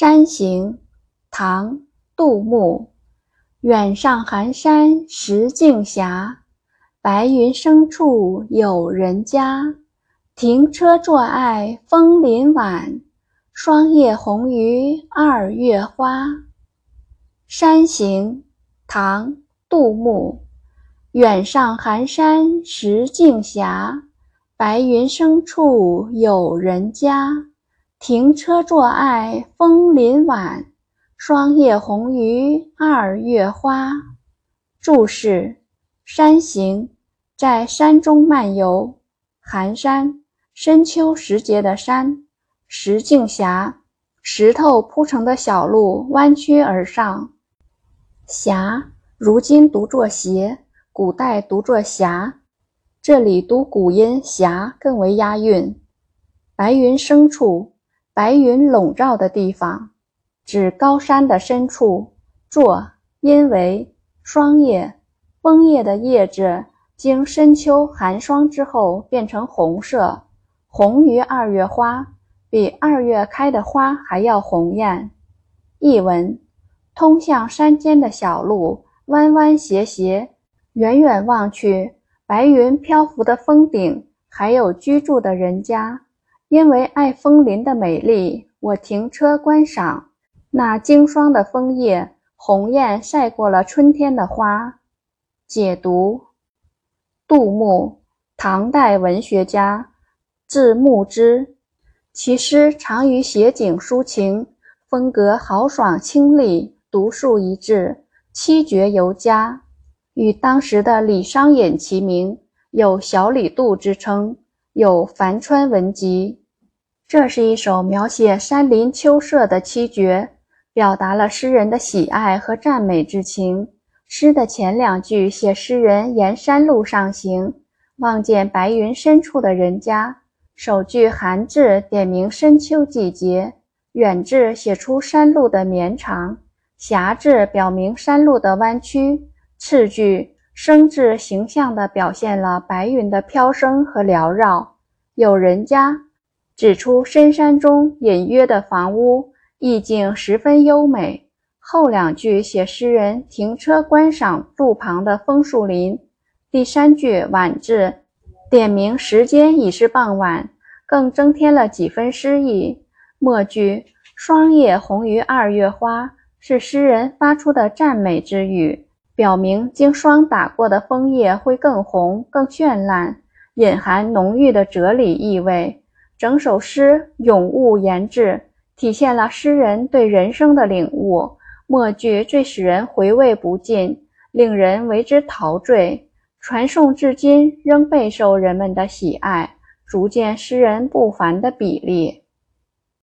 山行，唐·杜牧。远上寒山石径斜，白云深处有人家。停车坐爱枫林晚，霜叶红于二月花。山行，唐·杜牧。远上寒山石径斜，白云深处有人家。停车坐爱枫林晚，霜叶红于二月花。注释：山行，在山中漫游；寒山，深秋时节的山；石径狭，石头铺成的小路弯曲而上。狭，如今读作斜，古代读作狭，这里读古音霞更为押韵。白云深处。白云笼罩的地方，指高山的深处。坐，因为霜叶、枫叶的叶子经深秋寒霜之后变成红色，红于二月花，比二月开的花还要红艳。译文：通向山间的小路弯弯斜斜，远远望去，白云漂浮的峰顶，还有居住的人家。因为爱枫林的美丽，我停车观赏。那经霜的枫叶，红艳晒过了春天的花。解读：杜牧，唐代文学家，字牧之。其诗常于写景抒情，风格豪爽清丽，独树一帜，七绝尤佳，与当时的李商隐齐名，有“小李杜”之称，有樊川文集。这是一首描写山林秋色的七绝，表达了诗人的喜爱和赞美之情。诗的前两句写诗人沿山路上行，望见白云深处的人家；首句“寒”字点明深秋季节，“远”字写出山路的绵长，“斜”字表明山路的弯曲。次句“生”字形象地表现了白云的飘升和缭绕，有人家。指出深山中隐约的房屋，意境十分优美。后两句写诗人停车观赏路旁的枫树林。第三句“晚”字点明时间已是傍晚，更增添了几分诗意。末句“霜叶红于二月花”是诗人发出的赞美之语，表明经霜打过的枫叶会更红、更绚烂，隐含浓郁的哲理意味。整首诗咏物言志，体现了诗人对人生的领悟。末句最使人回味不尽，令人为之陶醉。传颂至今，仍备受人们的喜爱，足见诗人不凡的笔力。